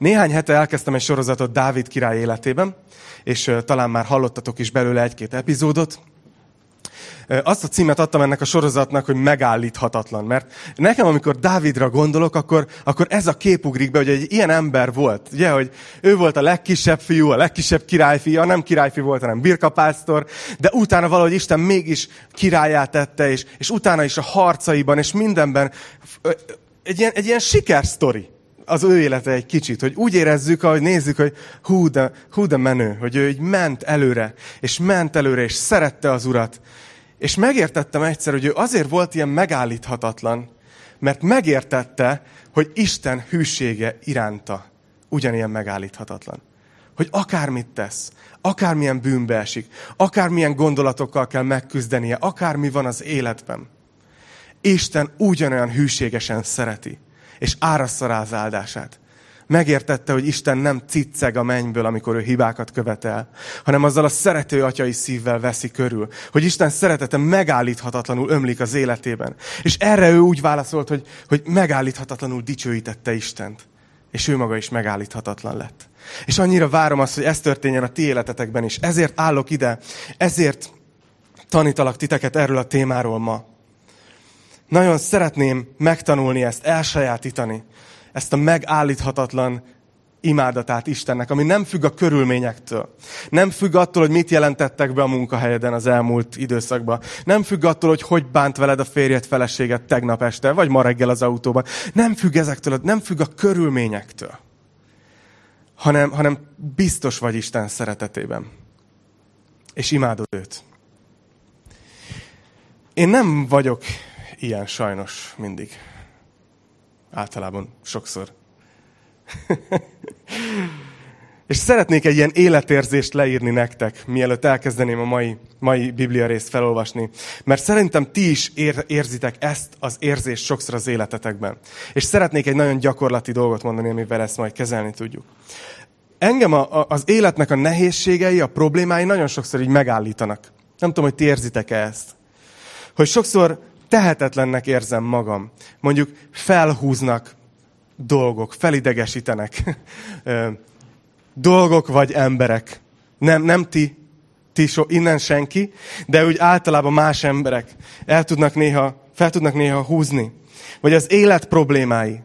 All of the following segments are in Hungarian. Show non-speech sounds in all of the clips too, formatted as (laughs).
Néhány hete elkezdtem egy sorozatot Dávid király életében, és talán már hallottatok is belőle egy-két epizódot. Azt a címet adtam ennek a sorozatnak, hogy megállíthatatlan. Mert nekem, amikor Dávidra gondolok, akkor, akkor ez a kép ugrik be, hogy egy ilyen ember volt. Ugye, hogy ő volt a legkisebb fiú, a legkisebb királyfia, nem királyfi volt, hanem birkapásztor, de utána valahogy Isten mégis királyát tette, és, és utána is a harcaiban, és mindenben egy ilyen, egy ilyen sikersztori az ő élete egy kicsit, hogy úgy érezzük, ahogy nézzük, hogy hú de, hú de menő, hogy ő így ment előre, és ment előre, és szerette az urat. És megértettem egyszer, hogy ő azért volt ilyen megállíthatatlan, mert megértette, hogy Isten hűsége iránta ugyanilyen megállíthatatlan. Hogy akármit tesz, akármilyen bűnbe esik, akármilyen gondolatokkal kell megküzdenie, akármi van az életben, Isten ugyanolyan hűségesen szereti, és árassza rá az áldását. Megértette, hogy Isten nem cicceg a mennyből, amikor ő hibákat követel, hanem azzal a szerető atyai szívvel veszi körül. Hogy Isten szeretete megállíthatatlanul ömlik az életében. És erre ő úgy válaszolt, hogy, hogy megállíthatatlanul dicsőítette Istent. És ő maga is megállíthatatlan lett. És annyira várom azt, hogy ez történjen a ti életetekben is. Ezért állok ide, ezért tanítalak titeket erről a témáról ma. Nagyon szeretném megtanulni ezt, elsajátítani, ezt a megállíthatatlan imádatát Istennek, ami nem függ a körülményektől. Nem függ attól, hogy mit jelentettek be a munkahelyeden az elmúlt időszakban. Nem függ attól, hogy hogy bánt veled a férjed feleséget tegnap este, vagy ma reggel az autóban. Nem függ ezektől, nem függ a körülményektől. Hanem, hanem biztos vagy Isten szeretetében. És imádod őt. Én nem vagyok ilyen sajnos mindig. Általában sokszor. (laughs) És szeretnék egy ilyen életérzést leírni nektek, mielőtt elkezdeném a mai, mai Biblia részt felolvasni. Mert szerintem ti is ér, érzitek ezt az érzést sokszor az életetekben. És szeretnék egy nagyon gyakorlati dolgot mondani, amivel ezt majd kezelni tudjuk. Engem a, a, az életnek a nehézségei, a problémái nagyon sokszor így megállítanak. Nem tudom, hogy ti érzitek-e ezt. Hogy sokszor tehetetlennek érzem magam. Mondjuk felhúznak dolgok, felidegesítenek. (laughs) dolgok vagy emberek. Nem, nem ti, ti so, innen senki, de úgy általában más emberek el tudnak néha, fel tudnak néha húzni. Vagy az élet problémái.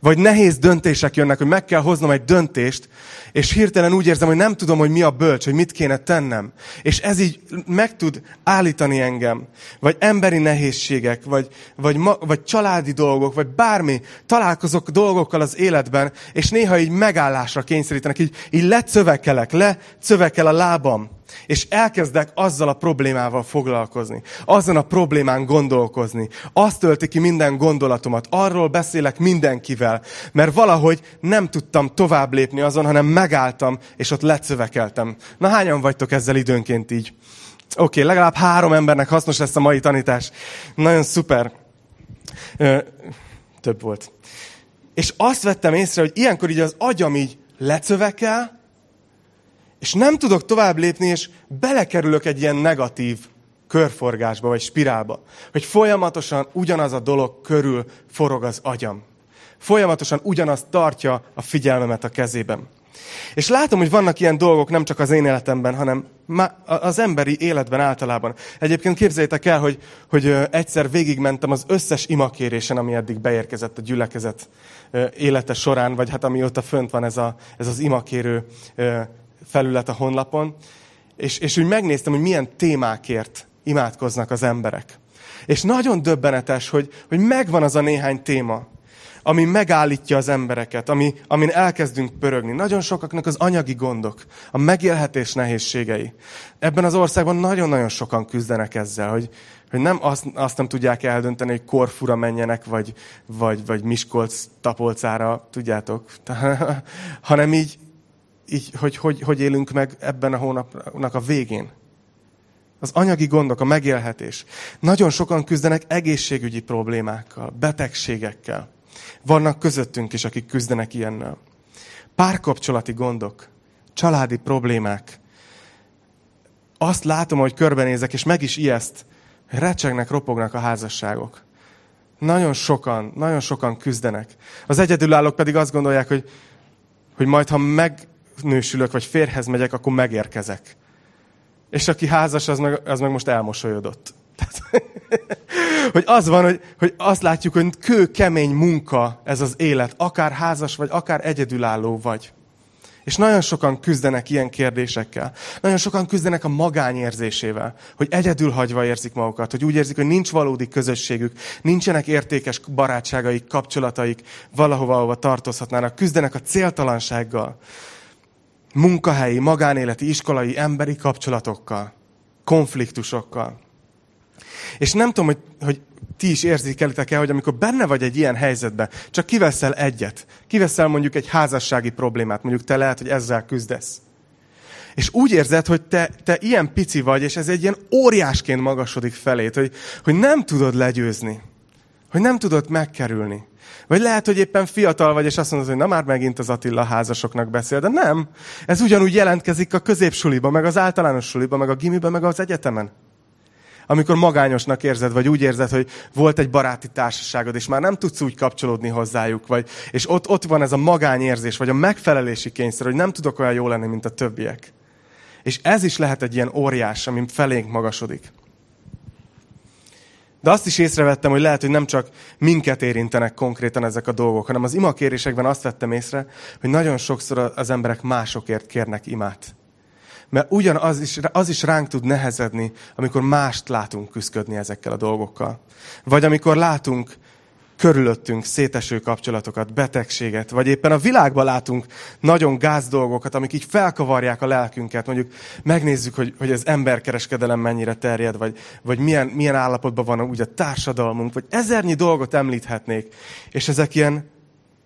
Vagy nehéz döntések jönnek, hogy meg kell hoznom egy döntést, és hirtelen úgy érzem, hogy nem tudom, hogy mi a bölcs, hogy mit kéne tennem. És ez így meg tud állítani engem. Vagy emberi nehézségek, vagy, vagy, ma, vagy családi dolgok, vagy bármi. Találkozok dolgokkal az életben, és néha így megállásra kényszerítenek, így, így lecövekelek, lecövekel a lábam és elkezdek azzal a problémával foglalkozni, azon a problémán gondolkozni. Azt tölti ki minden gondolatomat, arról beszélek mindenkivel, mert valahogy nem tudtam tovább lépni azon, hanem megálltam, és ott lecövekeltem. Na hányan vagytok ezzel időnként így? Oké, okay, legalább három embernek hasznos lesz a mai tanítás. Nagyon szuper. Ö, több volt. És azt vettem észre, hogy ilyenkor így az agyam így lecövekel, és nem tudok tovább lépni, és belekerülök egy ilyen negatív körforgásba, vagy spirálba. Hogy folyamatosan ugyanaz a dolog körül forog az agyam. Folyamatosan ugyanaz tartja a figyelmemet a kezében. És látom, hogy vannak ilyen dolgok nem csak az én életemben, hanem az emberi életben általában. Egyébként képzeljétek el, hogy, hogy egyszer végigmentem az összes imakérésen, ami eddig beérkezett a gyülekezet élete során, vagy hát amióta fönt van ez, a, ez az imakérő felület a honlapon, és, és úgy megnéztem, hogy milyen témákért imádkoznak az emberek. És nagyon döbbenetes, hogy, hogy megvan az a néhány téma, ami megállítja az embereket, ami, amin elkezdünk pörögni. Nagyon sokaknak az anyagi gondok, a megélhetés nehézségei. Ebben az országban nagyon-nagyon sokan küzdenek ezzel, hogy, hogy nem azt, azt nem tudják eldönteni, hogy korfura menjenek, vagy, vagy, vagy Miskolc tapolcára, tudjátok, (laughs) hanem így, így, hogy, hogy, hogy élünk meg ebben a hónapnak a végén. Az anyagi gondok, a megélhetés. Nagyon sokan küzdenek egészségügyi problémákkal, betegségekkel. Vannak közöttünk is, akik küzdenek ilyennel. Párkapcsolati gondok, családi problémák. Azt látom, hogy körbenézek, és meg is ijeszt, recsegnek, ropognak a házasságok. Nagyon sokan, nagyon sokan küzdenek. Az egyedülállók pedig azt gondolják, hogy hogy majd ha megnősülök, vagy férhez megyek, akkor megérkezek. És aki házas, az meg, az meg most elmosolyodott. (laughs) Tehát, hogy az van, hogy, hogy azt látjuk, hogy kő kemény munka ez az élet, akár házas vagy, akár egyedülálló vagy. És nagyon sokan küzdenek ilyen kérdésekkel. Nagyon sokan küzdenek a magányérzésével, hogy egyedül hagyva érzik magukat, hogy úgy érzik, hogy nincs valódi közösségük, nincsenek értékes barátságaik, kapcsolataik, valahova, ahova tartozhatnának. Küzdenek a céltalansággal, munkahelyi, magánéleti, iskolai, emberi kapcsolatokkal, konfliktusokkal. És nem tudom, hogy, hogy ti is érzékelitek-e, hogy amikor benne vagy egy ilyen helyzetben, csak kiveszel egyet, kiveszel mondjuk egy házassági problémát, mondjuk te lehet, hogy ezzel küzdesz. És úgy érzed, hogy te, te ilyen pici vagy, és ez egy ilyen óriásként magasodik felét, hogy, hogy nem tudod legyőzni. Hogy nem tudod megkerülni. Vagy lehet, hogy éppen fiatal vagy, és azt mondod, hogy na már megint az Attila házasoknak beszél, de nem. Ez ugyanúgy jelentkezik a középsuliba, meg az általános suliba, meg a gimiben, meg az egyetemen amikor magányosnak érzed, vagy úgy érzed, hogy volt egy baráti társaságod, és már nem tudsz úgy kapcsolódni hozzájuk, vagy, és ott, ott van ez a magányérzés, vagy a megfelelési kényszer, hogy nem tudok olyan jó lenni, mint a többiek. És ez is lehet egy ilyen óriás, ami felénk magasodik. De azt is észrevettem, hogy lehet, hogy nem csak minket érintenek konkrétan ezek a dolgok, hanem az imakérésekben azt vettem észre, hogy nagyon sokszor az emberek másokért kérnek imát. Mert ugyanaz is, az is ránk tud nehezedni, amikor mást látunk küzdködni ezekkel a dolgokkal. Vagy amikor látunk körülöttünk széteső kapcsolatokat, betegséget, vagy éppen a világban látunk nagyon gáz dolgokat, amik így felkavarják a lelkünket. Mondjuk megnézzük, hogy, hogy az emberkereskedelem mennyire terjed, vagy, vagy milyen, milyen állapotban van úgy a társadalmunk, vagy ezernyi dolgot említhetnék. És ezek ilyen,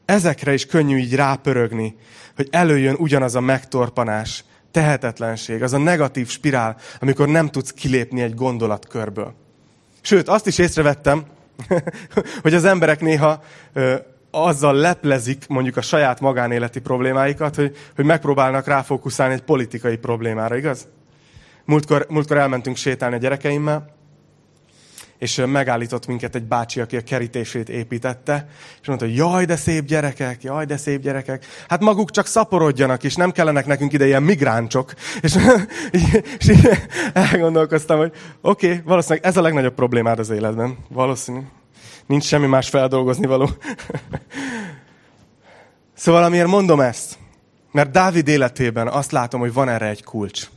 ezekre is könnyű így rápörögni, hogy előjön ugyanaz a megtorpanás, tehetetlenség, az a negatív spirál, amikor nem tudsz kilépni egy gondolatkörből. Sőt, azt is észrevettem, (laughs) hogy az emberek néha ö, azzal leplezik mondjuk a saját magánéleti problémáikat, hogy, hogy megpróbálnak ráfókuszálni egy politikai problémára, igaz? Múltkor, múltkor elmentünk sétálni a gyerekeimmel, és megállított minket egy bácsi, aki a kerítését építette, és mondta, hogy jaj, de szép gyerekek, jaj, de szép gyerekek. Hát maguk csak szaporodjanak, és nem kellenek nekünk ide ilyen migráncsok. És, (laughs) és elgondolkoztam, hogy oké, okay, valószínűleg ez a legnagyobb problémád az életben. Valószínű. Nincs semmi más feldolgozni való. (laughs) Szóval amiért mondom ezt, mert Dávid életében azt látom, hogy van erre egy kulcs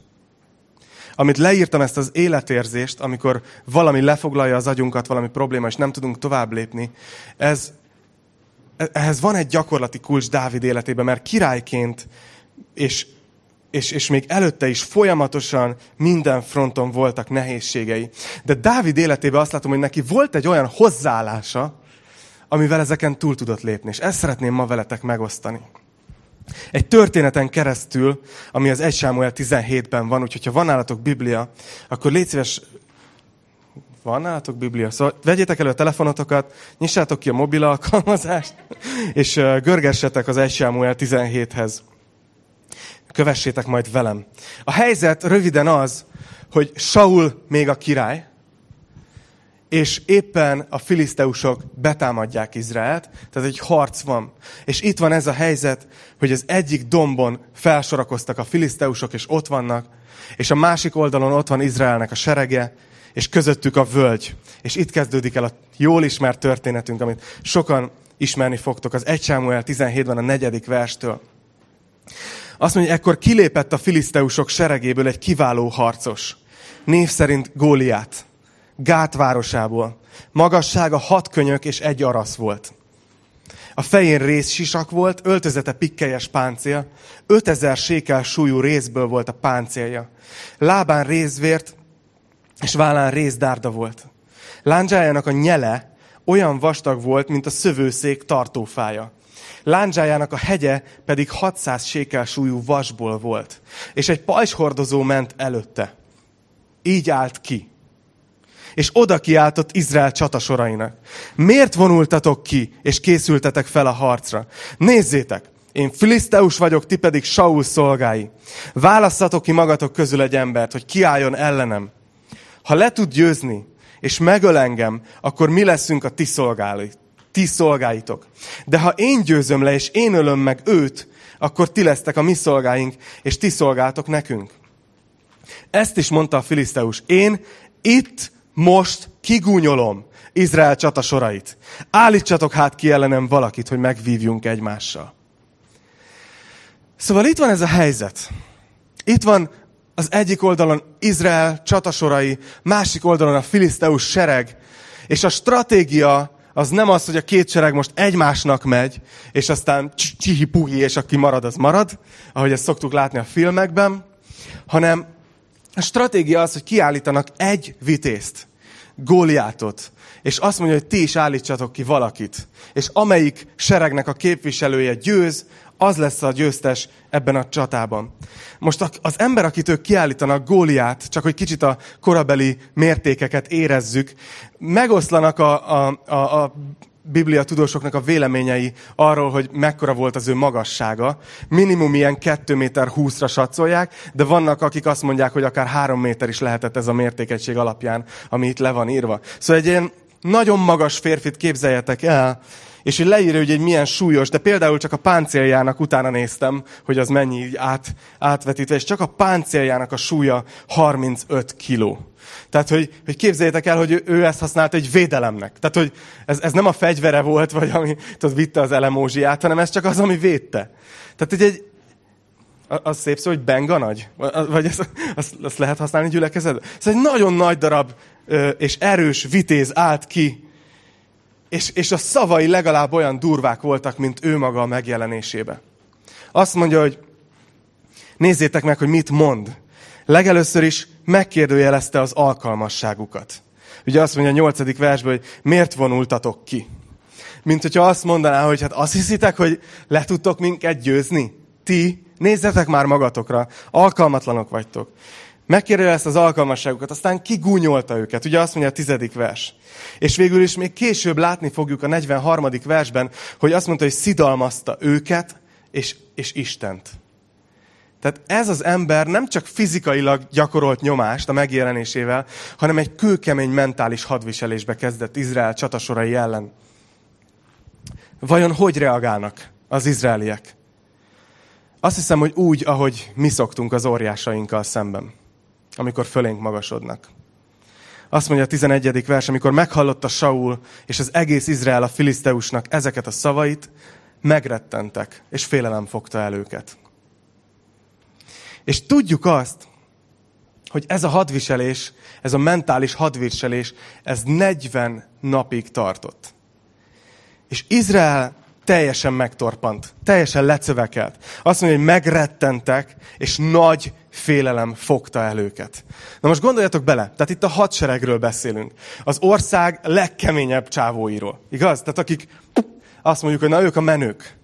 amit leírtam ezt az életérzést, amikor valami lefoglalja az agyunkat, valami probléma, és nem tudunk tovább lépni, ez, ehhez van egy gyakorlati kulcs Dávid életében, mert királyként és, és, és még előtte is folyamatosan minden fronton voltak nehézségei. De Dávid életében azt látom, hogy neki volt egy olyan hozzáállása, amivel ezeken túl tudott lépni. És ezt szeretném ma veletek megosztani. Egy történeten keresztül, ami az 1 Sámuel 17-ben van, úgyhogy ha van nálatok Biblia, akkor légy szíves, van nálatok Biblia? Szóval vegyétek elő a telefonotokat, nyissátok ki a mobil alkalmazást, (laughs) és görgessetek az 1 Sámuel 17-hez. Kövessétek majd velem. A helyzet röviden az, hogy Saul még a király, és éppen a filiszteusok betámadják Izraelt, tehát egy harc van. És itt van ez a helyzet, hogy az egyik dombon felsorakoztak a filiszteusok, és ott vannak, és a másik oldalon ott van Izraelnek a serege, és közöttük a völgy. És itt kezdődik el a jól ismert történetünk, amit sokan ismerni fogtok, az 1 Sámuel 17-ben a negyedik verstől. Azt mondja, ekkor kilépett a filiszteusok seregéből egy kiváló harcos, név szerint Góliát Gát városából. Magassága hat könyök és egy arasz volt. A fején rész sisak volt, öltözete pikkelyes páncél, ötezer sékel súlyú részből volt a páncélja. Lábán részvért, és vállán részdárda volt. Lándzsájának a nyele olyan vastag volt, mint a szövőszék tartófája. Lándzsájának a hegye pedig 600 sékel súlyú vasból volt, és egy pajzshordozó ment előtte. Így állt ki és oda kiáltott Izrael csatasorainak. Miért vonultatok ki, és készültetek fel a harcra? Nézzétek, én Filiszteus vagyok, ti pedig Saul szolgái. Válasszatok ki magatok közül egy embert, hogy kiálljon ellenem. Ha le tud győzni, és megöl engem, akkor mi leszünk a ti szolgái, ti szolgáitok. De ha én győzöm le, és én ölöm meg őt, akkor ti lesztek a mi szolgáink, és ti szolgáltok nekünk. Ezt is mondta a Filiszteus. Én itt most kigúnyolom Izrael csatasorait. Állítsatok hát ki ellenem valakit, hogy megvívjunk egymással. Szóval itt van ez a helyzet. Itt van az egyik oldalon Izrael csatasorai, másik oldalon a filiszteus sereg, és a stratégia az nem az, hogy a két sereg most egymásnak megy, és aztán csihi-puhi, és aki marad, az marad, ahogy ezt szoktuk látni a filmekben, hanem a stratégia az, hogy kiállítanak egy vitézt, Góliátot, és azt mondja, hogy ti is állítsatok ki valakit. És amelyik seregnek a képviselője győz, az lesz a győztes ebben a csatában. Most az ember, akit ők kiállítanak, Góliát, csak hogy kicsit a korabeli mértékeket érezzük, megoszlanak a, a, a, a biblia tudósoknak a véleményei arról, hogy mekkora volt az ő magassága. Minimum ilyen 2 méter 20-ra satszolják, de vannak, akik azt mondják, hogy akár 3 méter is lehetett ez a mértékegység alapján, ami itt le van írva. Szóval egy ilyen nagyon magas férfit képzeljetek el, és hogy leírja, hogy egy milyen súlyos, de például csak a páncéljának utána néztem, hogy az mennyi így át, átvetítve, és csak a páncéljának a súlya 35 kiló. Tehát, hogy, hogy képzeljétek el, hogy ő, ezt használta egy védelemnek. Tehát, hogy ez, ez nem a fegyvere volt, vagy ami tudod, vitte az elemózsiát, hanem ez csak az, ami védte. Tehát, hogy egy, az szép szó, hogy benga nagy? Vagy ezt, azt, azt lehet használni gyülekezetben? Ez egy nagyon nagy darab és erős vitéz állt ki és, és a szavai legalább olyan durvák voltak, mint ő maga a megjelenésébe. Azt mondja, hogy nézzétek meg, hogy mit mond. Legelőször is megkérdőjelezte az alkalmasságukat. Ugye azt mondja a nyolcadik versben, hogy miért vonultatok ki? Mint hogyha azt mondaná, hogy hát azt hiszitek, hogy le tudtok minket győzni? Ti nézzetek már magatokra, alkalmatlanok vagytok. Megkérdezi ezt az alkalmasságukat, aztán kigúnyolta őket. Ugye azt mondja a tizedik vers. És végül is még később látni fogjuk a 43. versben, hogy azt mondta, hogy szidalmazta őket és, és Istent. Tehát ez az ember nem csak fizikailag gyakorolt nyomást a megjelenésével, hanem egy kőkemény mentális hadviselésbe kezdett Izrael csatasorai ellen. Vajon hogy reagálnak az izraeliek? Azt hiszem, hogy úgy, ahogy mi szoktunk az óriásainkkal szemben amikor fölénk magasodnak. Azt mondja a 11. vers, amikor meghallotta Saul és az egész Izrael a filiszteusnak ezeket a szavait, megrettentek, és félelem fogta el őket. És tudjuk azt, hogy ez a hadviselés, ez a mentális hadviselés, ez 40 napig tartott. És Izrael teljesen megtorpant, teljesen lecövekelt. Azt mondja, hogy megrettentek, és nagy félelem fogta el őket. Na most gondoljatok bele, tehát itt a hadseregről beszélünk. Az ország legkeményebb csávóiról. Igaz? Tehát akik azt mondjuk, hogy na ők a menők.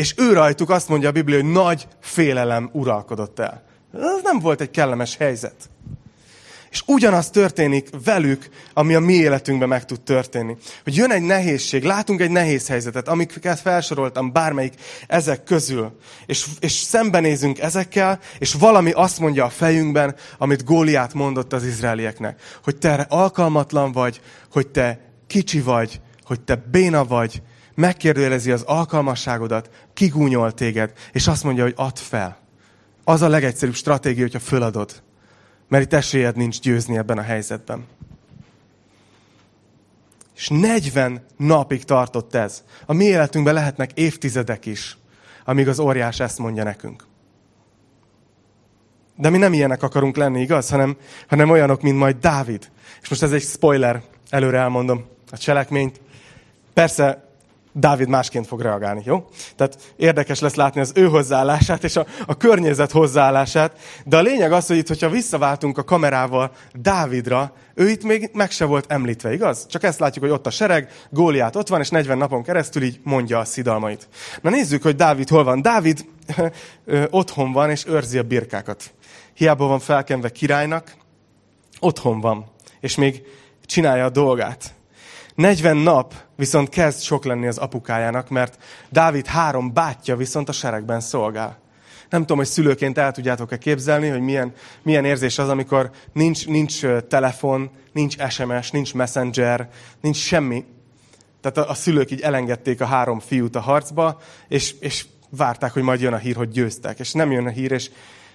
És ő rajtuk azt mondja a Biblia, hogy nagy félelem uralkodott el. Ez nem volt egy kellemes helyzet. És ugyanaz történik velük, ami a mi életünkben meg tud történni. Hogy jön egy nehézség, látunk egy nehéz helyzetet, amiket felsoroltam, bármelyik ezek közül, és, és szembenézünk ezekkel, és valami azt mondja a fejünkben, amit Góliát mondott az izraelieknek, hogy te alkalmatlan vagy, hogy te kicsi vagy, hogy te béna vagy, megkérdőjelezi az alkalmasságodat, kigúnyol téged, és azt mondja, hogy add fel. Az a legegyszerűbb stratégia, hogyha föladod mert itt esélyed nincs győzni ebben a helyzetben. És 40 napig tartott ez. A mi életünkben lehetnek évtizedek is, amíg az óriás ezt mondja nekünk. De mi nem ilyenek akarunk lenni, igaz? Hanem, hanem olyanok, mint majd Dávid. És most ez egy spoiler, előre elmondom a cselekményt. Persze Dávid másként fog reagálni, jó? Tehát érdekes lesz látni az ő hozzáállását és a, a környezet hozzáállását, de a lényeg az, hogy itt, hogyha visszaváltunk a kamerával Dávidra, ő itt még meg se volt említve, igaz? Csak ezt látjuk, hogy ott a sereg, Góliát ott van, és 40 napon keresztül így mondja a szidalmait. Na nézzük, hogy Dávid hol van. Dávid otthon van, és őrzi a birkákat. Hiába van felkenve királynak, otthon van, és még csinálja a dolgát. 40 nap viszont kezd sok lenni az apukájának, mert Dávid három bátyja viszont a seregben szolgál. Nem tudom, hogy szülőként el tudjátok-e képzelni, hogy milyen, milyen érzés az, amikor nincs, nincs telefon, nincs SMS, nincs messenger, nincs semmi. Tehát a, a szülők így elengedték a három fiút a harcba, és, és várták, hogy majd jön a hír, hogy győztek. És nem jön a hír, és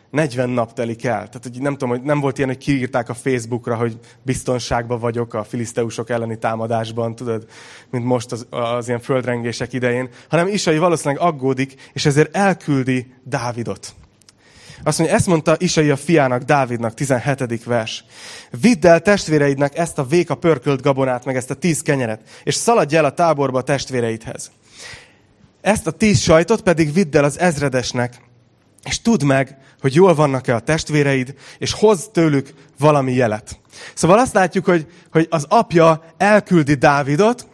40 nap telik el. Tehát hogy nem tudom, hogy nem volt ilyen, hogy kiírták a Facebookra, hogy biztonságban vagyok a filiszteusok elleni támadásban, tudod, mint most az, az ilyen földrengések idején, hanem Isai valószínűleg aggódik, és ezért elküldi Dávidot. Azt mondja, ezt mondta Isai a fiának, Dávidnak, 17. vers. Vidd el testvéreidnek ezt a véka pörkölt gabonát, meg ezt a tíz kenyeret, és szaladj el a táborba a testvéreidhez. Ezt a tíz sajtot pedig vidd el az ezredesnek, és tudd meg, hogy jól vannak-e a testvéreid, és hozz tőlük valami jelet. Szóval azt látjuk, hogy, hogy az apja elküldi Dávidot,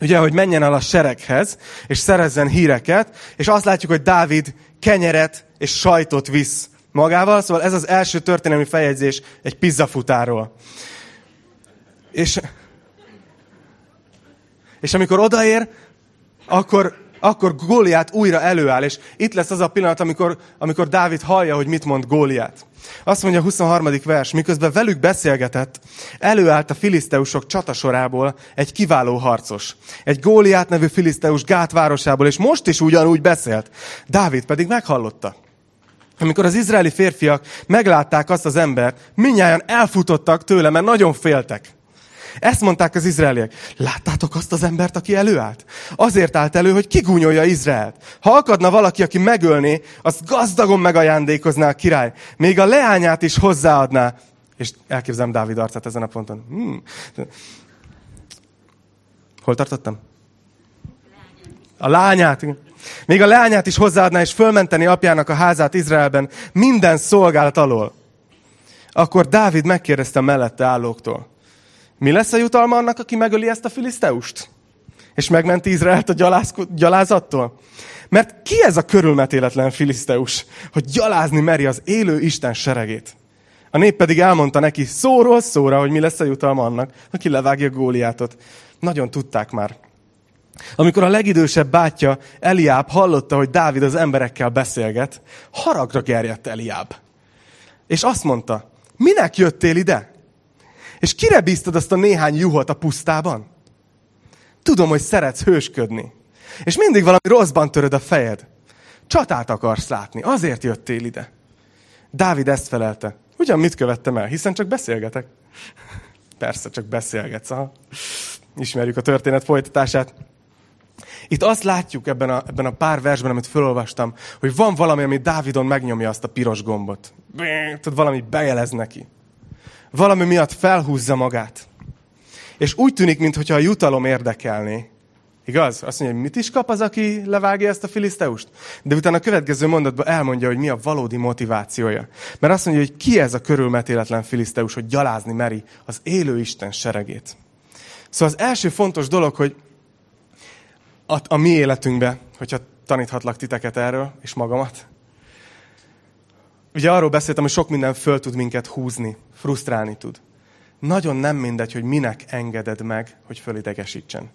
ugye, hogy menjen el a sereghez, és szerezzen híreket, és azt látjuk, hogy Dávid kenyeret és sajtot visz magával, szóval ez az első történelmi feljegyzés egy pizzafutáról. És, és amikor odaér, akkor akkor Góliát újra előáll, és itt lesz az a pillanat, amikor, amikor Dávid hallja, hogy mit mond Góliát. Azt mondja a 23. vers, miközben velük beszélgetett, előállt a filiszteusok csatasorából egy kiváló harcos. Egy Góliát nevű filiszteus Gát városából, és most is ugyanúgy beszélt. Dávid pedig meghallotta. Amikor az izraeli férfiak meglátták azt az embert, minnyáján elfutottak tőle, mert nagyon féltek. Ezt mondták az izraeliek. Láttátok azt az embert, aki előállt? Azért állt elő, hogy kigúnyolja Izraelt. Ha akadna valaki, aki megölné, azt gazdagon megajándékozná a király. Még a leányát is hozzáadná. És elképzelem Dávid arcát ezen a ponton. Hmm. Hol tartottam? A lányát. Még a lányát is hozzáadná, és fölmenteni apjának a házát Izraelben minden szolgálat alól. Akkor Dávid megkérdezte mellette állóktól. Mi lesz a jutalma annak, aki megöli ezt a filiszteust? És megmenti Izraelt a gyaláz, gyalázattól? Mert ki ez a körülmetéletlen filiszteus, hogy gyalázni meri az élő Isten seregét? A nép pedig elmondta neki szóról szóra, hogy mi lesz a jutalma annak, aki levágja Góliátot. Nagyon tudták már. Amikor a legidősebb bátyja Eliáb hallotta, hogy Dávid az emberekkel beszélget, haragra gerjedt Eliáb. És azt mondta, minek jöttél ide? És kire bíztad azt a néhány juhot a pusztában? Tudom, hogy szeretsz hősködni. És mindig valami rosszban töröd a fejed. Csatát akarsz látni, azért jöttél ide. Dávid ezt felelte. Ugyan mit követtem el, hiszen csak beszélgetek. Persze, csak beszélgetsz. Aha. Ismerjük a történet folytatását. Itt azt látjuk ebben a, ebben a pár versben, amit felolvastam, hogy van valami, ami Dávidon megnyomja azt a piros gombot. Tudod, valami bejelez neki valami miatt felhúzza magát. És úgy tűnik, mintha a jutalom érdekelné. Igaz? Azt mondja, hogy mit is kap az, aki levágja ezt a filiszteust? De utána a következő mondatban elmondja, hogy mi a valódi motivációja. Mert azt mondja, hogy ki ez a körülmetéletlen filiszteus, hogy gyalázni meri az élő Isten seregét. Szóval az első fontos dolog, hogy a, a mi életünkbe, hogyha taníthatlak titeket erről, és magamat, Ugye arról beszéltem, hogy sok minden föl tud minket húzni, frusztrálni tud. Nagyon nem mindegy, hogy minek engeded meg, hogy fölidegesítsen.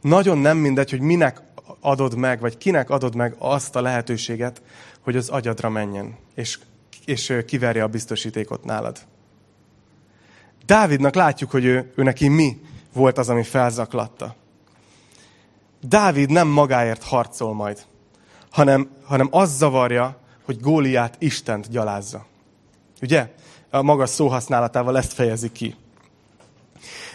Nagyon nem mindegy, hogy minek adod meg, vagy kinek adod meg azt a lehetőséget, hogy az agyadra menjen, és, és kiverje a biztosítékot nálad. Dávidnak látjuk, hogy ő, ő neki mi volt az, ami felzaklatta. Dávid nem magáért harcol majd, hanem, hanem az zavarja, hogy Góliát Istent gyalázza. Ugye? A magas szóhasználatával ezt fejezi ki.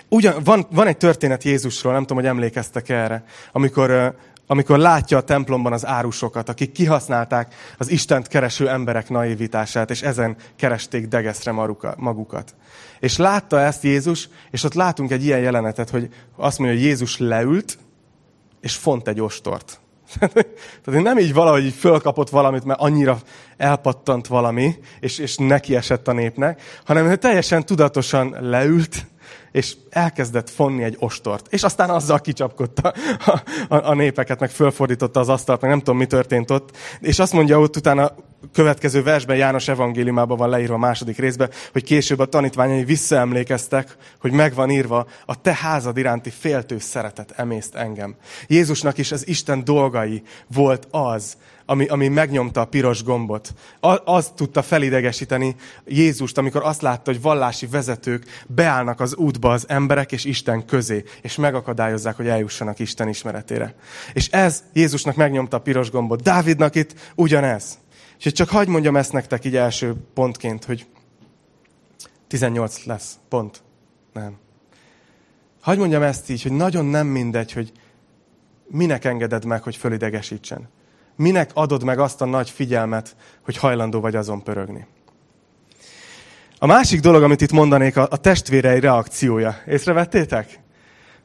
Ugyan, van, van egy történet Jézusról, nem tudom, hogy emlékeztek erre, amikor, amikor látja a templomban az árusokat, akik kihasználták az Istent kereső emberek naivitását, és ezen keresték degeszre magukat. És látta ezt Jézus, és ott látunk egy ilyen jelenetet, hogy azt mondja, hogy Jézus leült, és font egy ostort. (laughs) Tehát nem így valahogy így fölkapott valamit, mert annyira elpattant valami, és, és neki esett a népnek, hanem ő teljesen tudatosan leült, és elkezdett fonni egy ostort. És aztán azzal kicsapkodta a, a, a népeket, meg fölfordította az asztalt, meg nem tudom, mi történt ott. És azt mondja ott utána következő versben, János evangéliumában van leírva a második részben, hogy később a tanítványai visszaemlékeztek, hogy megvan írva, a te házad iránti féltő szeretet emészt engem. Jézusnak is az Isten dolgai volt az, ami, ami megnyomta a piros gombot. Az, az tudta felidegesíteni Jézust, amikor azt látta, hogy vallási vezetők beállnak az útba az emberek és Isten közé, és megakadályozzák, hogy eljussanak Isten ismeretére. És ez Jézusnak megnyomta a piros gombot. Dávidnak itt ugyanez. És csak hagyd mondjam ezt nektek így első pontként, hogy 18 lesz, pont. Nem. Hagyd mondjam ezt így, hogy nagyon nem mindegy, hogy minek engeded meg, hogy fölidegesítsen. Minek adod meg azt a nagy figyelmet, hogy hajlandó vagy azon pörögni. A másik dolog, amit itt mondanék, a, a testvérei reakciója. Észrevettétek?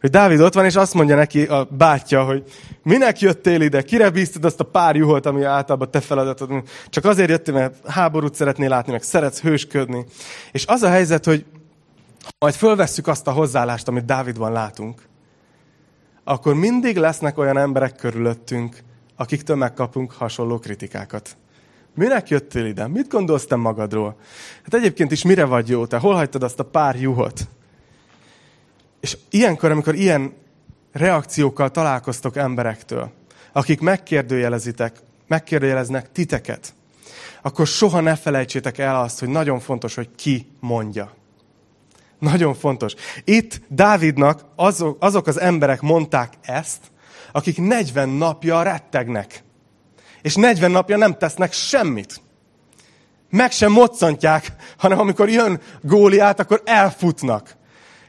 Hogy Dávid ott van, és azt mondja neki a bátyja, hogy minek jöttél ide, kire bíztad azt a pár juholt, ami általában te feladatod. Csak azért jöttél, mert háborút szeretnél látni, meg szeretsz hősködni. És az a helyzet, hogy ha majd fölvesszük azt a hozzáállást, amit Dávidban látunk, akkor mindig lesznek olyan emberek körülöttünk, akiktől megkapunk hasonló kritikákat. Minek jöttél ide? Mit gondolsz te magadról? Hát egyébként is mire vagy jó? Te hol hagytad azt a pár juhot? És ilyenkor, amikor ilyen reakciókkal találkoztok emberektől, akik megkérdőjelezitek, megkérdőjeleznek titeket, akkor soha ne felejtsétek el azt, hogy nagyon fontos, hogy ki mondja. Nagyon fontos. Itt Dávidnak azok, azok az emberek mondták ezt, akik 40 napja rettegnek. És 40 napja nem tesznek semmit. Meg sem moccantják, hanem amikor jön Góliát, akkor elfutnak.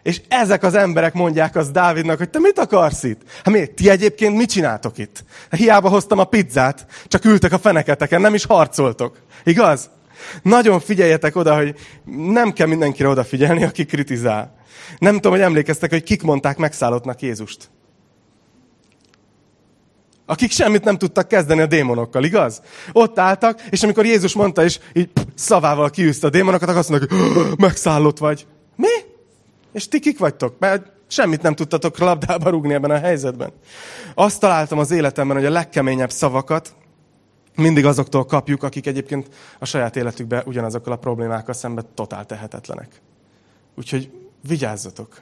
És ezek az emberek mondják az Dávidnak, hogy te mit akarsz itt? Hát miért? Ti egyébként mit csináltok itt? Hát hiába hoztam a pizzát, csak ültek a feneketeken, nem is harcoltok. Igaz? Nagyon figyeljetek oda, hogy nem kell mindenkire odafigyelni, aki kritizál. Nem tudom, hogy emlékeztek, hogy kik mondták megszállottnak Jézust. Akik semmit nem tudtak kezdeni a démonokkal, igaz? Ott álltak, és amikor Jézus mondta, és így szavával kiűzte a démonokat, akkor azt mondták, hogy (gasps) megszállott vagy. Mi? És ti kik vagytok? Mert semmit nem tudtatok labdába rúgni ebben a helyzetben. Azt találtam az életemben, hogy a legkeményebb szavakat mindig azoktól kapjuk, akik egyébként a saját életükben ugyanazokkal a problémákkal szemben totál tehetetlenek. Úgyhogy vigyázzatok.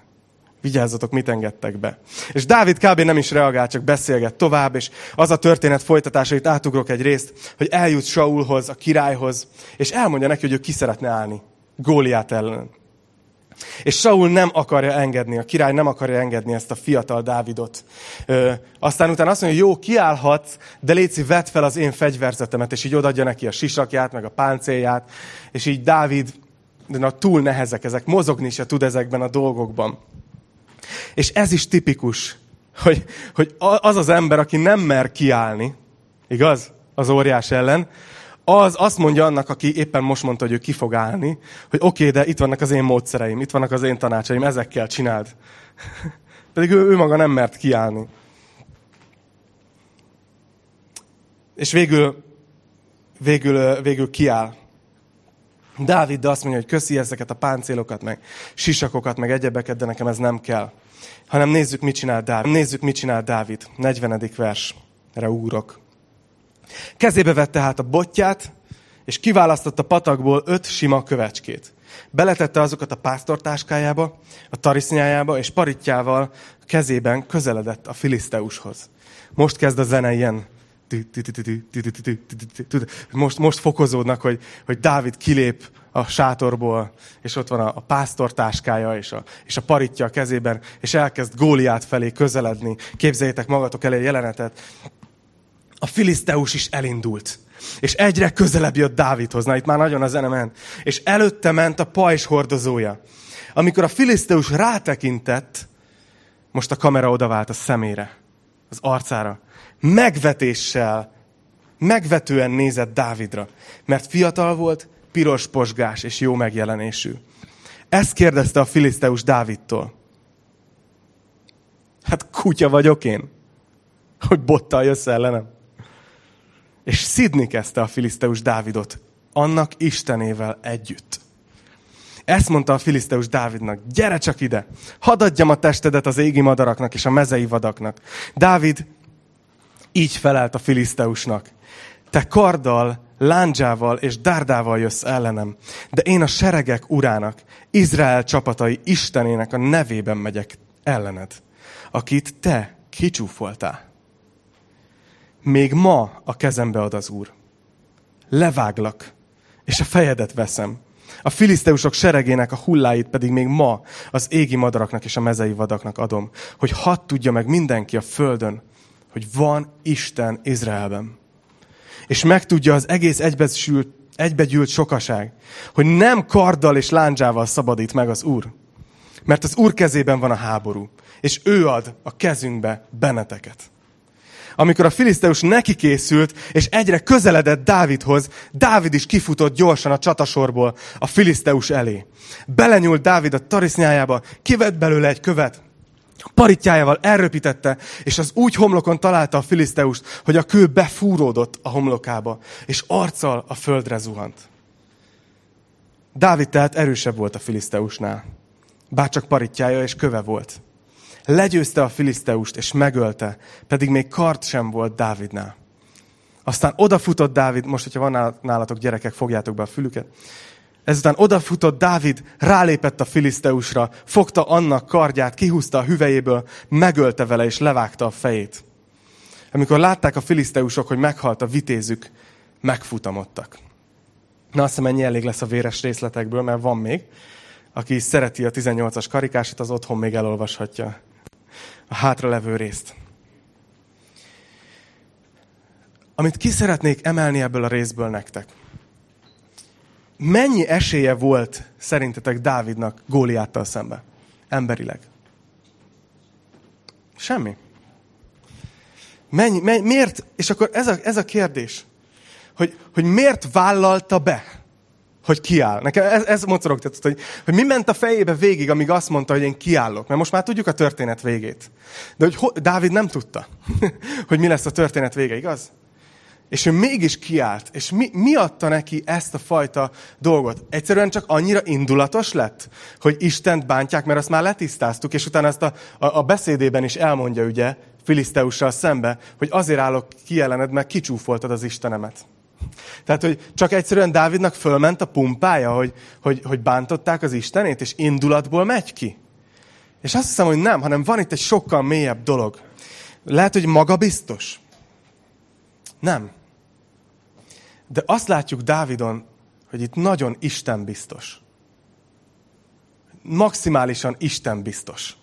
Vigyázzatok, mit engedtek be. És Dávid kb. nem is reagál, csak beszélget tovább, és az a történet folytatása, itt átugrok egy részt, hogy eljut Saulhoz, a királyhoz, és elmondja neki, hogy ő ki szeretne állni Góliát ellen. És Saul nem akarja engedni, a király nem akarja engedni ezt a fiatal Dávidot. Ö, aztán utána azt mondja, jó, kiállhatsz, de Léci, vedd fel az én fegyverzetemet, és így odadja neki a sisakját, meg a páncélját, és így Dávid, de na, túl nehezek ezek, mozogni se tud ezekben a dolgokban. És ez is tipikus, hogy, hogy az az ember, aki nem mer kiállni, igaz? Az óriás ellen, az azt mondja annak, aki éppen most mondta, hogy ő ki fog állni, hogy oké, okay, de itt vannak az én módszereim, itt vannak az én tanácsaim, ezekkel csináld. (laughs) Pedig ő, ő maga nem mert kiállni. És végül, végül, végül kiáll. Dávid de azt mondja, hogy köszi ezeket a páncélokat, meg sisakokat, meg egyebeket, de nekem ez nem kell. Hanem nézzük, mit csinál Dávid. Nézzük, mit csinál Dávid. 40. versre úrok. Kezébe vette hát a botját, és kiválasztotta patakból öt sima kövecskét. Beletette azokat a pásztortáskájába, a tarisznyájába, és paritjával kezében közeledett a filiszteushoz. Most kezd a zene ilyen most, most fokozódnak, hogy, hogy Dávid kilép a sátorból, és ott van a, a pásztortáskája, és a, és a paritja a kezében, és elkezd Góliát felé közeledni. Képzeljétek magatok elé jelenetet a filiszteus is elindult. És egyre közelebb jött Dávidhoz. Na, itt már nagyon a zene. És előtte ment a pajzs hordozója. Amikor a filiszteus rátekintett, most a kamera odavált a szemére, az arcára. Megvetéssel, megvetően nézett Dávidra. Mert fiatal volt, piros posgás és jó megjelenésű. Ezt kérdezte a filiszteus Dávidtól. Hát kutya vagyok én, hogy bottal jössz ellenem. És szidni kezdte a filiszteus Dávidot, annak Istenével együtt. Ezt mondta a filiszteus Dávidnak, gyere csak ide, hadd adjam a testedet az égi madaraknak és a mezei vadaknak. Dávid így felelt a filiszteusnak, te karddal lándzsával és dárdával jössz ellenem, de én a seregek urának, Izrael csapatai Istenének a nevében megyek ellened, akit te kicsúfoltál. Még ma a kezembe ad az Úr. Leváglak, és a fejedet veszem. A filiszteusok seregének a hulláit pedig még ma az égi madaraknak és a mezei vadaknak adom, hogy hadd tudja meg mindenki a földön, hogy van Isten Izraelben. És megtudja az egész egybesült, egybegyűlt sokaság, hogy nem karddal és lándzsával szabadít meg az Úr. Mert az Úr kezében van a háború, és ő ad a kezünkbe benneteket. Amikor a filiszteus neki készült, és egyre közeledett Dávidhoz, Dávid is kifutott gyorsan a csatasorból a filiszteus elé. Belenyúlt Dávid a tarisznyájába, kivett belőle egy követ, paritjájával elröpítette, és az úgy homlokon találta a filiszteust, hogy a kő befúródott a homlokába, és arccal a földre zuhant. Dávid tehát erősebb volt a filiszteusnál, bárcsak paritjája és köve volt. Legyőzte a filiszteust, és megölte, pedig még kart sem volt Dávidnál. Aztán odafutott Dávid, most, hogyha van nálatok gyerekek, fogjátok be a fülüket, Ezután odafutott Dávid, rálépett a filiszteusra, fogta annak kardját, kihúzta a hüvejéből, megölte vele és levágta a fejét. Amikor látták a filiszteusok, hogy meghalt a vitézük, megfutamodtak. Na azt hiszem, ennyi elég lesz a véres részletekből, mert van még. Aki szereti a 18-as karikását, az otthon még elolvashatja a hátra levő részt. Amit ki szeretnék emelni ebből a részből nektek – mennyi esélye volt szerintetek Dávidnak Góliáttal szembe? Emberileg. Semmi. Mennyi, mennyi, miért? És akkor ez a, ez a kérdés, hogy, hogy miért vállalta be, hogy kiáll. Nekem ez, ez mocorogtatott, hogy, hogy mi ment a fejébe végig, amíg azt mondta, hogy én kiállok. Mert most már tudjuk a történet végét. De hogy ho, Dávid nem tudta, (laughs) hogy mi lesz a történet vége, igaz? És ő mégis kiállt. És mi, mi adta neki ezt a fajta dolgot? Egyszerűen csak annyira indulatos lett, hogy Istent bántják, mert azt már letisztáztuk, és utána ezt a, a, a beszédében is elmondja, ugye, Filiszteussal szembe, hogy azért állok ki ellened, mert kicsúfoltad az Istenemet. Tehát, hogy csak egyszerűen Dávidnak fölment a pumpája, hogy, hogy, hogy bántották az Istenét, és indulatból megy ki. És azt hiszem, hogy nem, hanem van itt egy sokkal mélyebb dolog. Lehet, hogy magabiztos. Nem. De azt látjuk Dávidon, hogy itt nagyon Isten biztos. Maximálisan Isten biztos.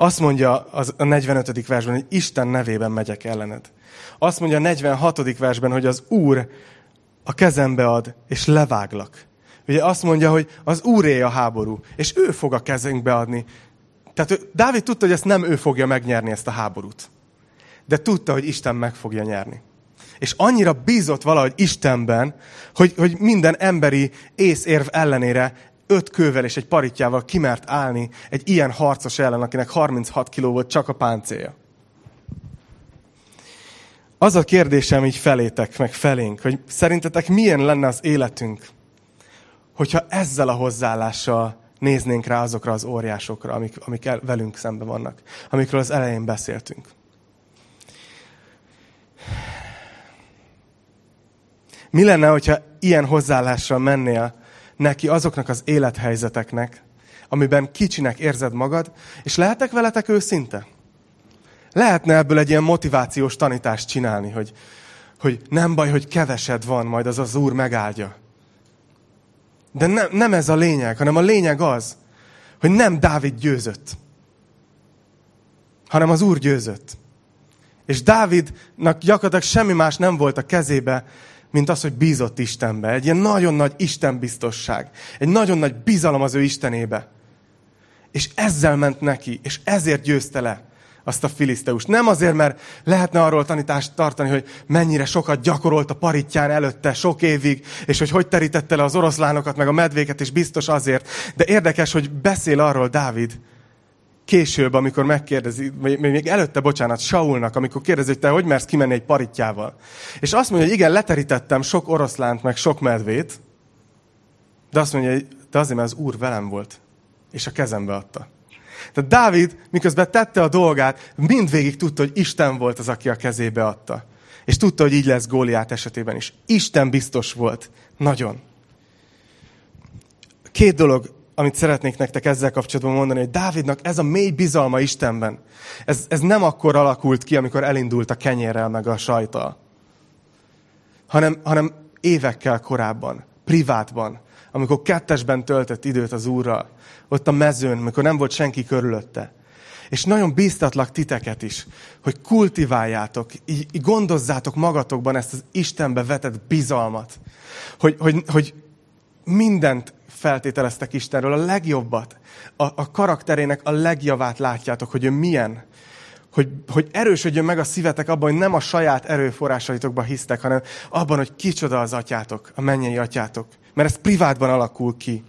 Azt mondja az a 45. versben, hogy Isten nevében megyek ellened. Azt mondja a 46. versben, hogy az Úr a kezembe ad, és leváglak. Ugye azt mondja, hogy az Úré a háború, és ő fog a kezünkbe adni. Tehát Dávid tudta, hogy ezt nem ő fogja megnyerni, ezt a háborút de tudta, hogy Isten meg fogja nyerni. És annyira bízott valahogy Istenben, hogy, hogy minden emberi észérv ellenére öt kővel és egy paritjával kimert állni egy ilyen harcos ellen, akinek 36 kiló volt csak a páncélja. Az a kérdésem így felétek, meg felénk, hogy szerintetek milyen lenne az életünk, hogyha ezzel a hozzáállással néznénk rá azokra az óriásokra, amik, amik velünk szembe vannak, amikről az elején beszéltünk. Mi lenne, hogyha ilyen hozzáállással mennél neki azoknak az élethelyzeteknek, amiben kicsinek érzed magad, és lehetek veletek őszinte? Lehetne ebből egy ilyen motivációs tanítást csinálni, hogy, hogy nem baj, hogy kevesed van, majd az az Úr megáldja. De ne, nem ez a lényeg, hanem a lényeg az, hogy nem Dávid győzött, hanem az Úr győzött. És Dávidnak gyakorlatilag semmi más nem volt a kezébe, mint az, hogy bízott Istenbe. Egy ilyen nagyon nagy Istenbiztosság. Egy nagyon nagy bizalom az ő Istenébe. És ezzel ment neki, és ezért győzte le azt a filiszteust. Nem azért, mert lehetne arról tanítást tartani, hogy mennyire sokat gyakorolt a paritján előtte sok évig, és hogy hogy terítette le az oroszlánokat, meg a medvéket, és biztos azért. De érdekes, hogy beszél arról Dávid, később, amikor megkérdezi, még előtte, bocsánat, Saulnak, amikor kérdezi, hogy te hogy mersz kimenni egy paritjával. És azt mondja, hogy igen, leterítettem sok oroszlánt, meg sok medvét, de azt mondja, hogy de azért, mert az Úr velem volt, és a kezembe adta. Tehát Dávid, miközben tette a dolgát, mindvégig tudta, hogy Isten volt az, aki a kezébe adta. És tudta, hogy így lesz Góliát esetében is. Isten biztos volt. Nagyon. Két dolog, amit szeretnék nektek ezzel kapcsolatban mondani, hogy Dávidnak ez a mély bizalma Istenben, ez, ez nem akkor alakult ki, amikor elindult a kenyérrel meg a sajtal, hanem, hanem évekkel korábban, privátban, amikor kettesben töltött időt az Úrral, ott a mezőn, amikor nem volt senki körülötte. És nagyon bíztatlak titeket is, hogy kultiváljátok, így, gondozzátok magatokban ezt az Istenbe vetett bizalmat. Hogy, hogy, hogy mindent feltételeztek Istenről, a legjobbat, a, a karakterének a legjavát látjátok, hogy ő milyen. Hogy, hogy erősödjön meg a szívetek abban, hogy nem a saját erőforrásaitokba hisztek, hanem abban, hogy kicsoda az atyátok, a mennyei atyátok. Mert ez privátban alakul ki.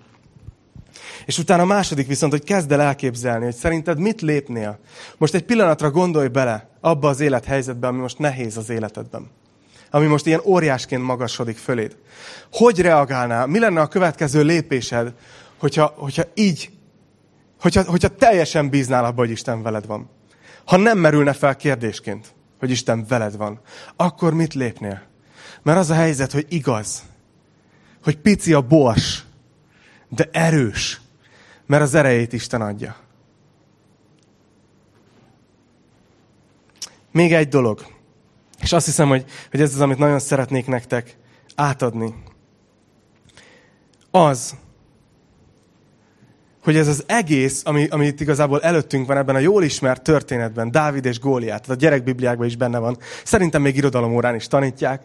És utána a második viszont, hogy kezd el elképzelni, hogy szerinted mit lépnél. Most egy pillanatra gondolj bele abba az élethelyzetbe, ami most nehéz az életedben. Ami most ilyen óriásként magasodik föléd. Hogy reagálnál? Mi lenne a következő lépésed, hogyha, hogyha így, hogyha, hogyha teljesen bíznál abba, hogy Isten veled van? Ha nem merülne fel kérdésként, hogy Isten veled van, akkor mit lépnél? Mert az a helyzet, hogy igaz, hogy pici a bors, de erős, mert az erejét Isten adja. Még egy dolog, és azt hiszem, hogy, hogy ez az, amit nagyon szeretnék nektek átadni. Az, hogy ez az egész, ami, ami itt igazából előttünk van ebben a jól ismert történetben, Dávid és Góliát, a gyerekbibliákban is benne van, szerintem még irodalomórán is tanítják,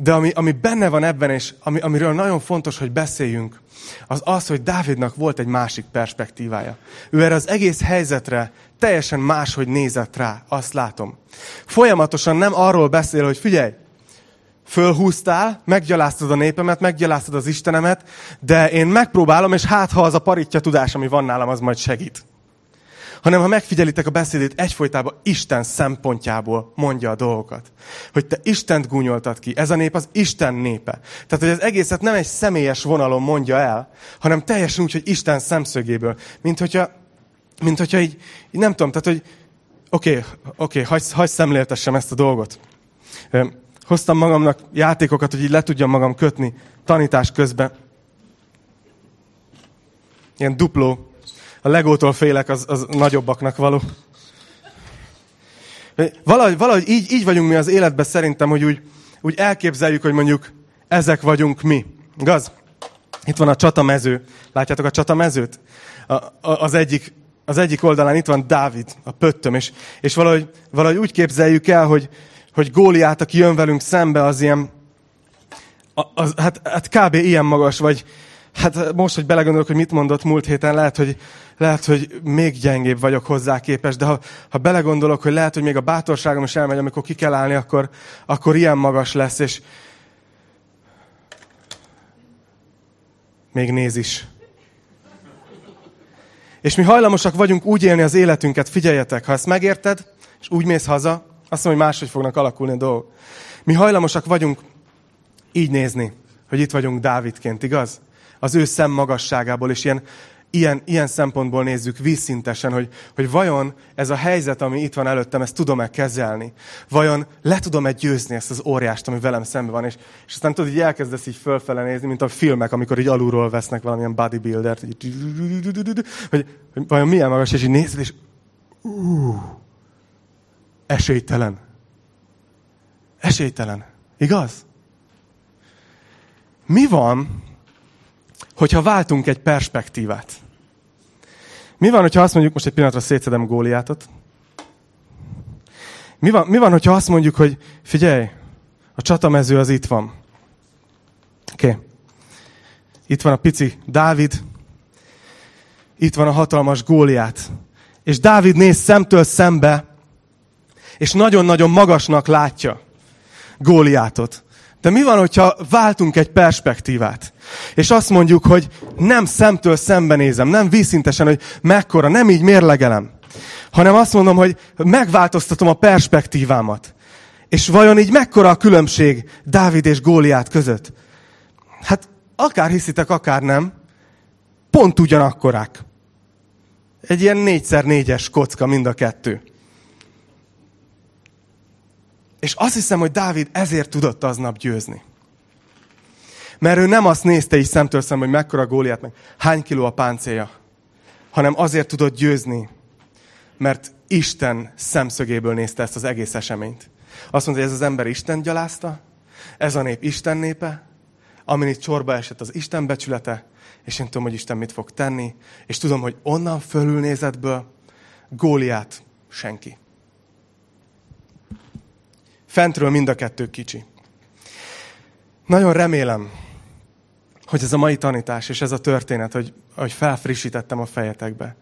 de ami, ami benne van ebben, és ami, amiről nagyon fontos, hogy beszéljünk, az az, hogy Dávidnak volt egy másik perspektívája. Ő erre az egész helyzetre teljesen máshogy nézett rá, azt látom. Folyamatosan nem arról beszél, hogy figyelj, fölhúztál, meggyaláztad a népemet, meggyaláztad az Istenemet, de én megpróbálom, és hát ha az a paritja tudás, ami van nálam, az majd segít hanem ha megfigyelitek a beszédét, egyfolytában Isten szempontjából mondja a dolgokat. Hogy te Istent gúnyoltad ki, ez a nép az Isten népe. Tehát, hogy az egészet nem egy személyes vonalon mondja el, hanem teljesen úgy, hogy Isten szemszögéből. Mint hogyha, mint hogyha így, így nem tudom, tehát, hogy oké, oké, okay, hagyj, hagyj szemléltessem ezt a dolgot. Hoztam magamnak játékokat, hogy így le tudjam magam kötni tanítás közben. Ilyen dupló a legótól félek, az, az nagyobbaknak való. Valahogy, valahogy így, így vagyunk mi az életben szerintem, hogy úgy, úgy elképzeljük, hogy mondjuk ezek vagyunk mi. Igaz? Itt van a csatamező. Látjátok a csatamezőt? A, a, az, egyik, az egyik oldalán itt van Dávid, a pöttöm, és, és valahogy, valahogy úgy képzeljük el, hogy, hogy Góliát, aki jön velünk szembe, az ilyen, az, hát, hát kb. ilyen magas, vagy, Hát most, hogy belegondolok, hogy mit mondott múlt héten, lehet, hogy, lehet, hogy még gyengébb vagyok hozzá képes, de ha, ha belegondolok, hogy lehet, hogy még a bátorságom is elmegy, amikor ki kell állni, akkor, akkor ilyen magas lesz, és még néz is. És mi hajlamosak vagyunk úgy élni az életünket, figyeljetek, ha ezt megérted, és úgy mész haza, azt mondom, hogy máshogy fognak alakulni a dolgok. Mi hajlamosak vagyunk így nézni, hogy itt vagyunk Dávidként, igaz? Az ő szem magasságából, és ilyen, ilyen, ilyen szempontból nézzük vízszintesen, hogy, hogy vajon ez a helyzet, ami itt van előttem, ezt tudom-e kezelni? Vajon le tudom-e győzni ezt az óriást, ami velem szemben van? És, és aztán tudod, így elkezdesz így fölfele nézni, mint a filmek, amikor így alulról vesznek valamilyen bodybuildert, így, hogy, hogy vajon milyen magas, és így nézed, és uh, esélytelen. Esélytelen. Igaz? Mi van, hogyha váltunk egy perspektívát. Mi van, hogyha azt mondjuk, most egy pillanatra szétszedem Góliátot. Mi van, mi van, hogyha azt mondjuk, hogy figyelj, a csatamező az itt van. Oké. Okay. Itt van a pici Dávid, itt van a hatalmas Góliát. És Dávid néz szemtől szembe, és nagyon-nagyon magasnak látja Góliátot. De mi van, hogyha váltunk egy perspektívát? És azt mondjuk, hogy nem szemtől szembenézem, nem vízszintesen, hogy mekkora, nem így mérlegelem, hanem azt mondom, hogy megváltoztatom a perspektívámat. És vajon így mekkora a különbség Dávid és Góliát között? Hát akár hiszitek, akár nem, pont ugyanakkorák. Egy ilyen négyszer négyes kocka mind a kettő. És azt hiszem, hogy Dávid ezért tudott aznap győzni. Mert ő nem azt nézte is szemtől szem, hogy mekkora góliát, meg hány kiló a páncélja, hanem azért tudott győzni, mert Isten szemszögéből nézte ezt az egész eseményt. Azt mondta, hogy ez az ember Isten gyalázta, ez a nép Isten népe, amin itt csorba esett az Isten becsülete, és én tudom, hogy Isten mit fog tenni, és tudom, hogy onnan fölülnézetből Góliát senki. Fentről mind a kettő kicsi. Nagyon remélem, hogy ez a mai tanítás és ez a történet, hogy, hogy felfrissítettem a fejetekbe,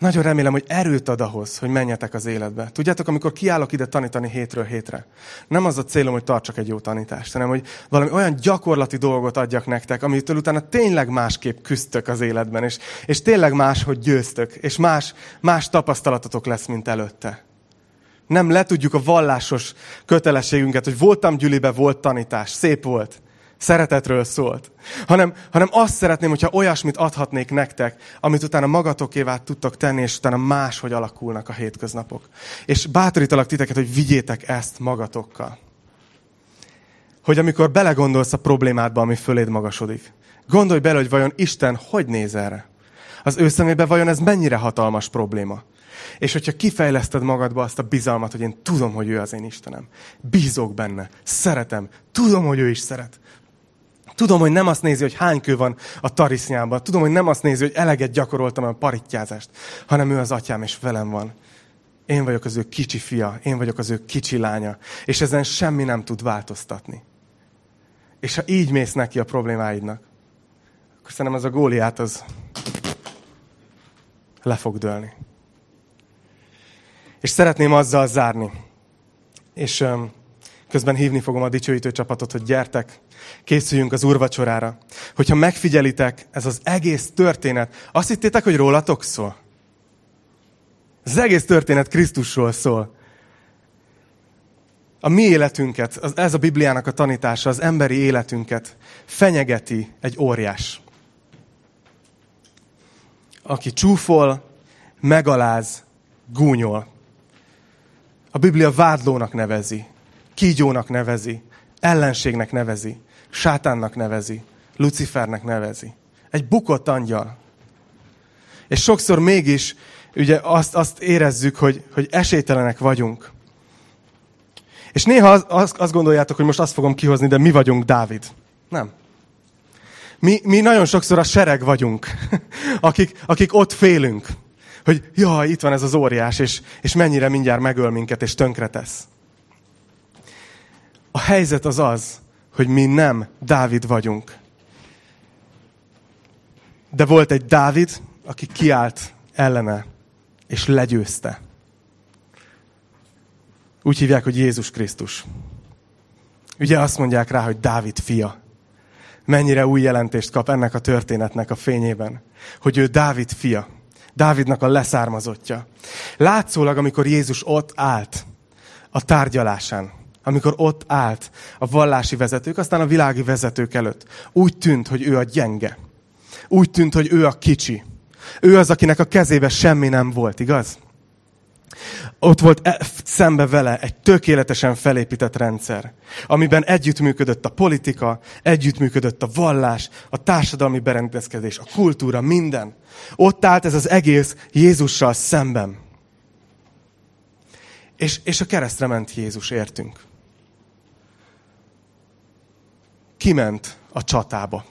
nagyon remélem, hogy erőt ad ahhoz, hogy menjetek az életbe. Tudjátok, amikor kiállok ide tanítani hétről hétre, nem az a célom, hogy tartsak egy jó tanítást, hanem hogy valami olyan gyakorlati dolgot adjak nektek, amitől utána tényleg másképp küzdtök az életben, és, és tényleg máshogy győztök, és más, más tapasztalatotok lesz, mint előtte. Nem letudjuk a vallásos kötelességünket, hogy voltam gyülibe, volt tanítás, szép volt szeretetről szólt, hanem, hanem azt szeretném, hogyha olyasmit adhatnék nektek, amit utána magatokévá tudtok tenni, és utána máshogy alakulnak a hétköznapok. És bátorítalak titeket, hogy vigyétek ezt magatokkal. Hogy amikor belegondolsz a problémádba, ami föléd magasodik, gondolj bele, hogy vajon Isten hogy néz erre. Az ő szemében vajon ez mennyire hatalmas probléma. És hogyha kifejleszted magadba azt a bizalmat, hogy én tudom, hogy ő az én Istenem, bízok benne, szeretem, tudom, hogy ő is szeret, Tudom, hogy nem azt nézi, hogy hány kő van a tarisznyában. Tudom, hogy nem azt nézi, hogy eleget gyakoroltam a parittyázást, hanem ő az atyám, és velem van. Én vagyok az ő kicsi fia, én vagyok az ő kicsi lánya, és ezen semmi nem tud változtatni. És ha így mész neki a problémáidnak, akkor szerintem ez a góliát az le fog dőlni. És szeretném azzal zárni. És közben hívni fogom a dicsőítő csapatot, hogy gyertek, készüljünk az úrvacsorára. Hogyha megfigyelitek, ez az egész történet, azt hittétek, hogy rólatok szól? Az egész történet Krisztusról szól. A mi életünket, ez a Bibliának a tanítása, az emberi életünket fenyegeti egy óriás. Aki csúfol, megaláz, gúnyol. A Biblia vádlónak nevezi, kígyónak nevezi, ellenségnek nevezi, sátánnak nevezi, Lucifernek nevezi. Egy bukott angyal. És sokszor mégis ugye azt, azt érezzük, hogy, hogy esélytelenek vagyunk. És néha az, az, azt gondoljátok, hogy most azt fogom kihozni, de mi vagyunk Dávid. Nem. Mi, mi nagyon sokszor a sereg vagyunk, (laughs) akik, akik ott félünk, hogy jaj, itt van ez az óriás, és, és mennyire mindjárt megöl minket, és tönkretesz. A helyzet az az, hogy mi nem Dávid vagyunk. De volt egy Dávid, aki kiállt ellene, és legyőzte. Úgy hívják, hogy Jézus Krisztus. Ugye azt mondják rá, hogy Dávid fia. Mennyire új jelentést kap ennek a történetnek a fényében, hogy ő Dávid fia. Dávidnak a leszármazottja. Látszólag, amikor Jézus ott állt a tárgyalásán, amikor ott állt a vallási vezetők, aztán a világi vezetők előtt. Úgy tűnt, hogy ő a gyenge. Úgy tűnt, hogy ő a kicsi. Ő az, akinek a kezébe semmi nem volt, igaz? Ott volt e, szembe vele egy tökéletesen felépített rendszer, amiben együttműködött a politika, együttműködött a vallás, a társadalmi berendezkedés, a kultúra, minden. Ott állt ez az egész Jézussal szemben. És, és a keresztre ment Jézus, értünk. kiment a csatába.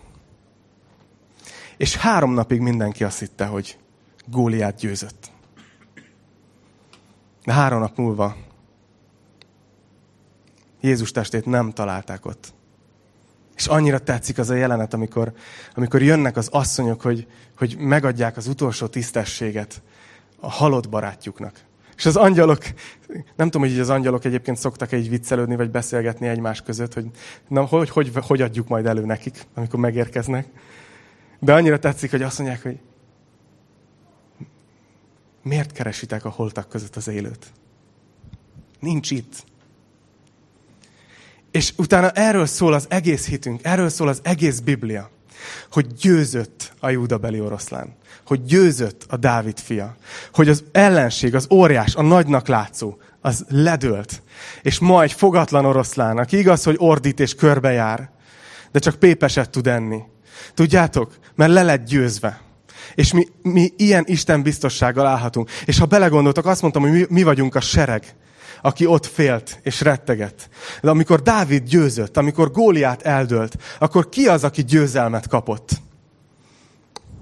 És három napig mindenki azt hitte, hogy Góliát győzött. De három nap múlva Jézus testét nem találták ott. És annyira tetszik az a jelenet, amikor, amikor jönnek az asszonyok, hogy, hogy megadják az utolsó tisztességet a halott barátjuknak. És az angyalok, nem tudom, hogy az angyalok egyébként szoktak egy viccelődni, vagy beszélgetni egymás között, hogy na, hogy, hogy, hogy adjuk majd elő nekik, amikor megérkeznek. De annyira tetszik, hogy azt mondják, hogy miért keresitek a holtak között az élőt? Nincs itt. És utána erről szól az egész hitünk, erről szól az egész Biblia. hogy győzött a júdabeli oroszlán, hogy győzött a Dávid fia, hogy az ellenség, az óriás, a nagynak látszó, az ledőlt. És ma egy fogatlan oroszlán, aki igaz, hogy ordít és körbejár, de csak pépeset tud enni. Tudjátok? Mert le lett győzve. És mi, mi ilyen Isten biztossággal állhatunk. És ha belegondoltok, azt mondtam, hogy mi, mi vagyunk a sereg, aki ott félt és rettegett. De amikor Dávid győzött, amikor Góliát eldőlt, akkor ki az, aki győzelmet kapott?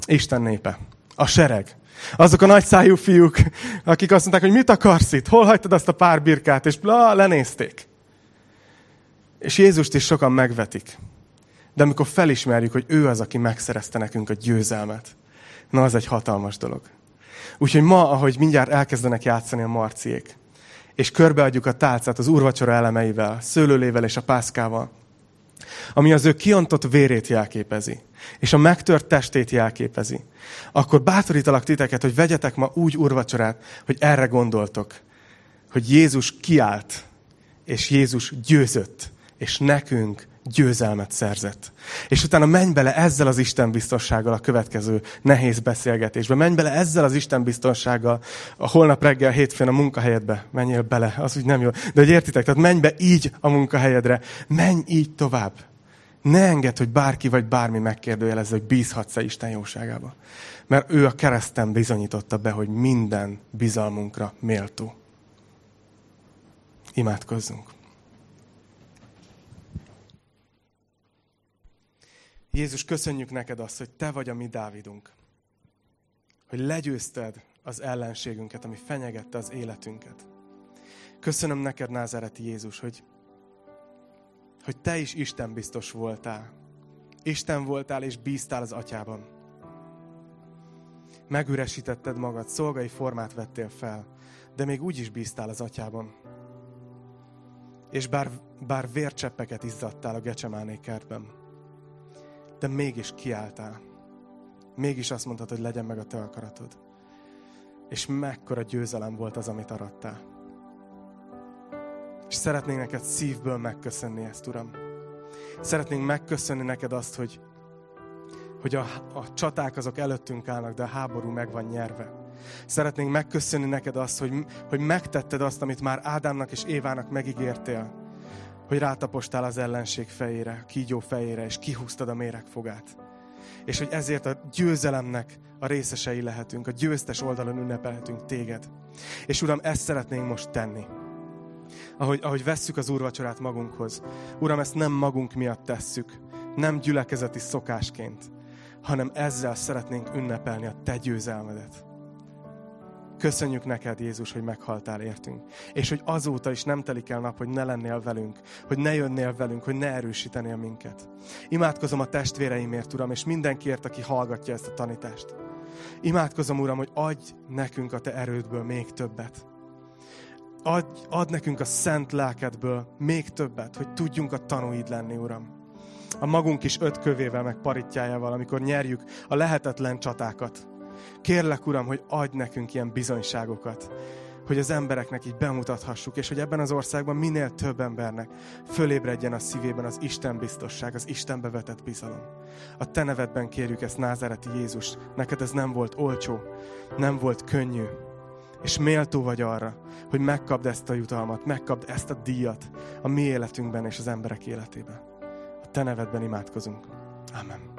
Isten népe. A sereg. Azok a nagyszájú fiúk, akik azt mondták, hogy mit akarsz itt? Hol hagytad azt a pár birkát? És bla, lenézték. És Jézust is sokan megvetik. De amikor felismerjük, hogy ő az, aki megszerezte nekünk a győzelmet, na az egy hatalmas dolog. Úgyhogy ma, ahogy mindjárt elkezdenek játszani a marciék, és körbeadjuk a tálcát az úrvacsora elemeivel, szőlőlével és a pászkával, ami az ő kiontott vérét jelképezi, és a megtört testét jelképezi, akkor bátorítalak titeket, hogy vegyetek ma úgy úrvacsorát, hogy erre gondoltok, hogy Jézus kiállt, és Jézus győzött, és nekünk győzelmet szerzett. És utána menj bele ezzel az Isten biztonsággal a következő nehéz beszélgetésbe. Menj bele ezzel az Isten biztonsággal a holnap reggel, hétfőn a munkahelyedbe. Menjél bele, az úgy nem jó. De hogy értitek, tehát menj be így a munkahelyedre. Menj így tovább. Ne engedd, hogy bárki vagy bármi megkérdőjelezze, hogy bízhatsz-e Isten jóságába. Mert ő a kereszten bizonyította be, hogy minden bizalmunkra méltó. Imádkozzunk. Jézus, köszönjük neked azt, hogy te vagy a mi Dávidunk. Hogy legyőzted az ellenségünket, ami fenyegette az életünket. Köszönöm neked, Názereti Jézus, hogy, hogy te is Isten biztos voltál. Isten voltál és bíztál az atyában. Megüresítetted magad, szolgai formát vettél fel, de még úgy is bíztál az atyában. És bár, bár vércseppeket izzadtál a Gecsemáné kertben, de mégis kiálltál. Mégis azt mondtad, hogy legyen meg a te akaratod. És mekkora győzelem volt az, amit aradtál. És szeretnénk neked szívből megköszönni ezt, Uram. Szeretnénk megköszönni neked azt, hogy, hogy a, a csaták azok előttünk állnak, de a háború meg van nyerve. Szeretnénk megköszönni neked azt, hogy, hogy megtetted azt, amit már Ádámnak és Évának megígértél hogy rátapostál az ellenség fejére, a kígyó fejére, és kihúztad a méregfogát. És hogy ezért a győzelemnek a részesei lehetünk, a győztes oldalon ünnepelhetünk téged. És Uram, ezt szeretnénk most tenni. Ahogy, ahogy vesszük az úrvacsorát magunkhoz. Uram, ezt nem magunk miatt tesszük, nem gyülekezeti szokásként, hanem ezzel szeretnénk ünnepelni a te győzelmedet. Köszönjük neked, Jézus, hogy meghaltál értünk. És hogy azóta is nem telik el nap, hogy ne lennél velünk, hogy ne jönnél velünk, hogy ne erősítenél minket. Imádkozom a testvéreimért, Uram, és mindenkiért, aki hallgatja ezt a tanítást. Imádkozom, Uram, hogy adj nekünk a Te erődből még többet. Adj, ad nekünk a szent lelkedből még többet, hogy tudjunk a tanúid lenni, Uram. A magunk is öt kövével, meg paritjájával, amikor nyerjük a lehetetlen csatákat Kérlek, Uram, hogy adj nekünk ilyen bizonyságokat, hogy az embereknek így bemutathassuk, és hogy ebben az országban minél több embernek fölébredjen a szívében az Isten biztosság, az Isten bevetett bizalom. A Te nevedben kérjük ezt, Názáreti Jézus. Neked ez nem volt olcsó, nem volt könnyű, és méltó vagy arra, hogy megkapd ezt a jutalmat, megkapd ezt a díjat a mi életünkben és az emberek életében. A Te nevedben imádkozunk. Amen.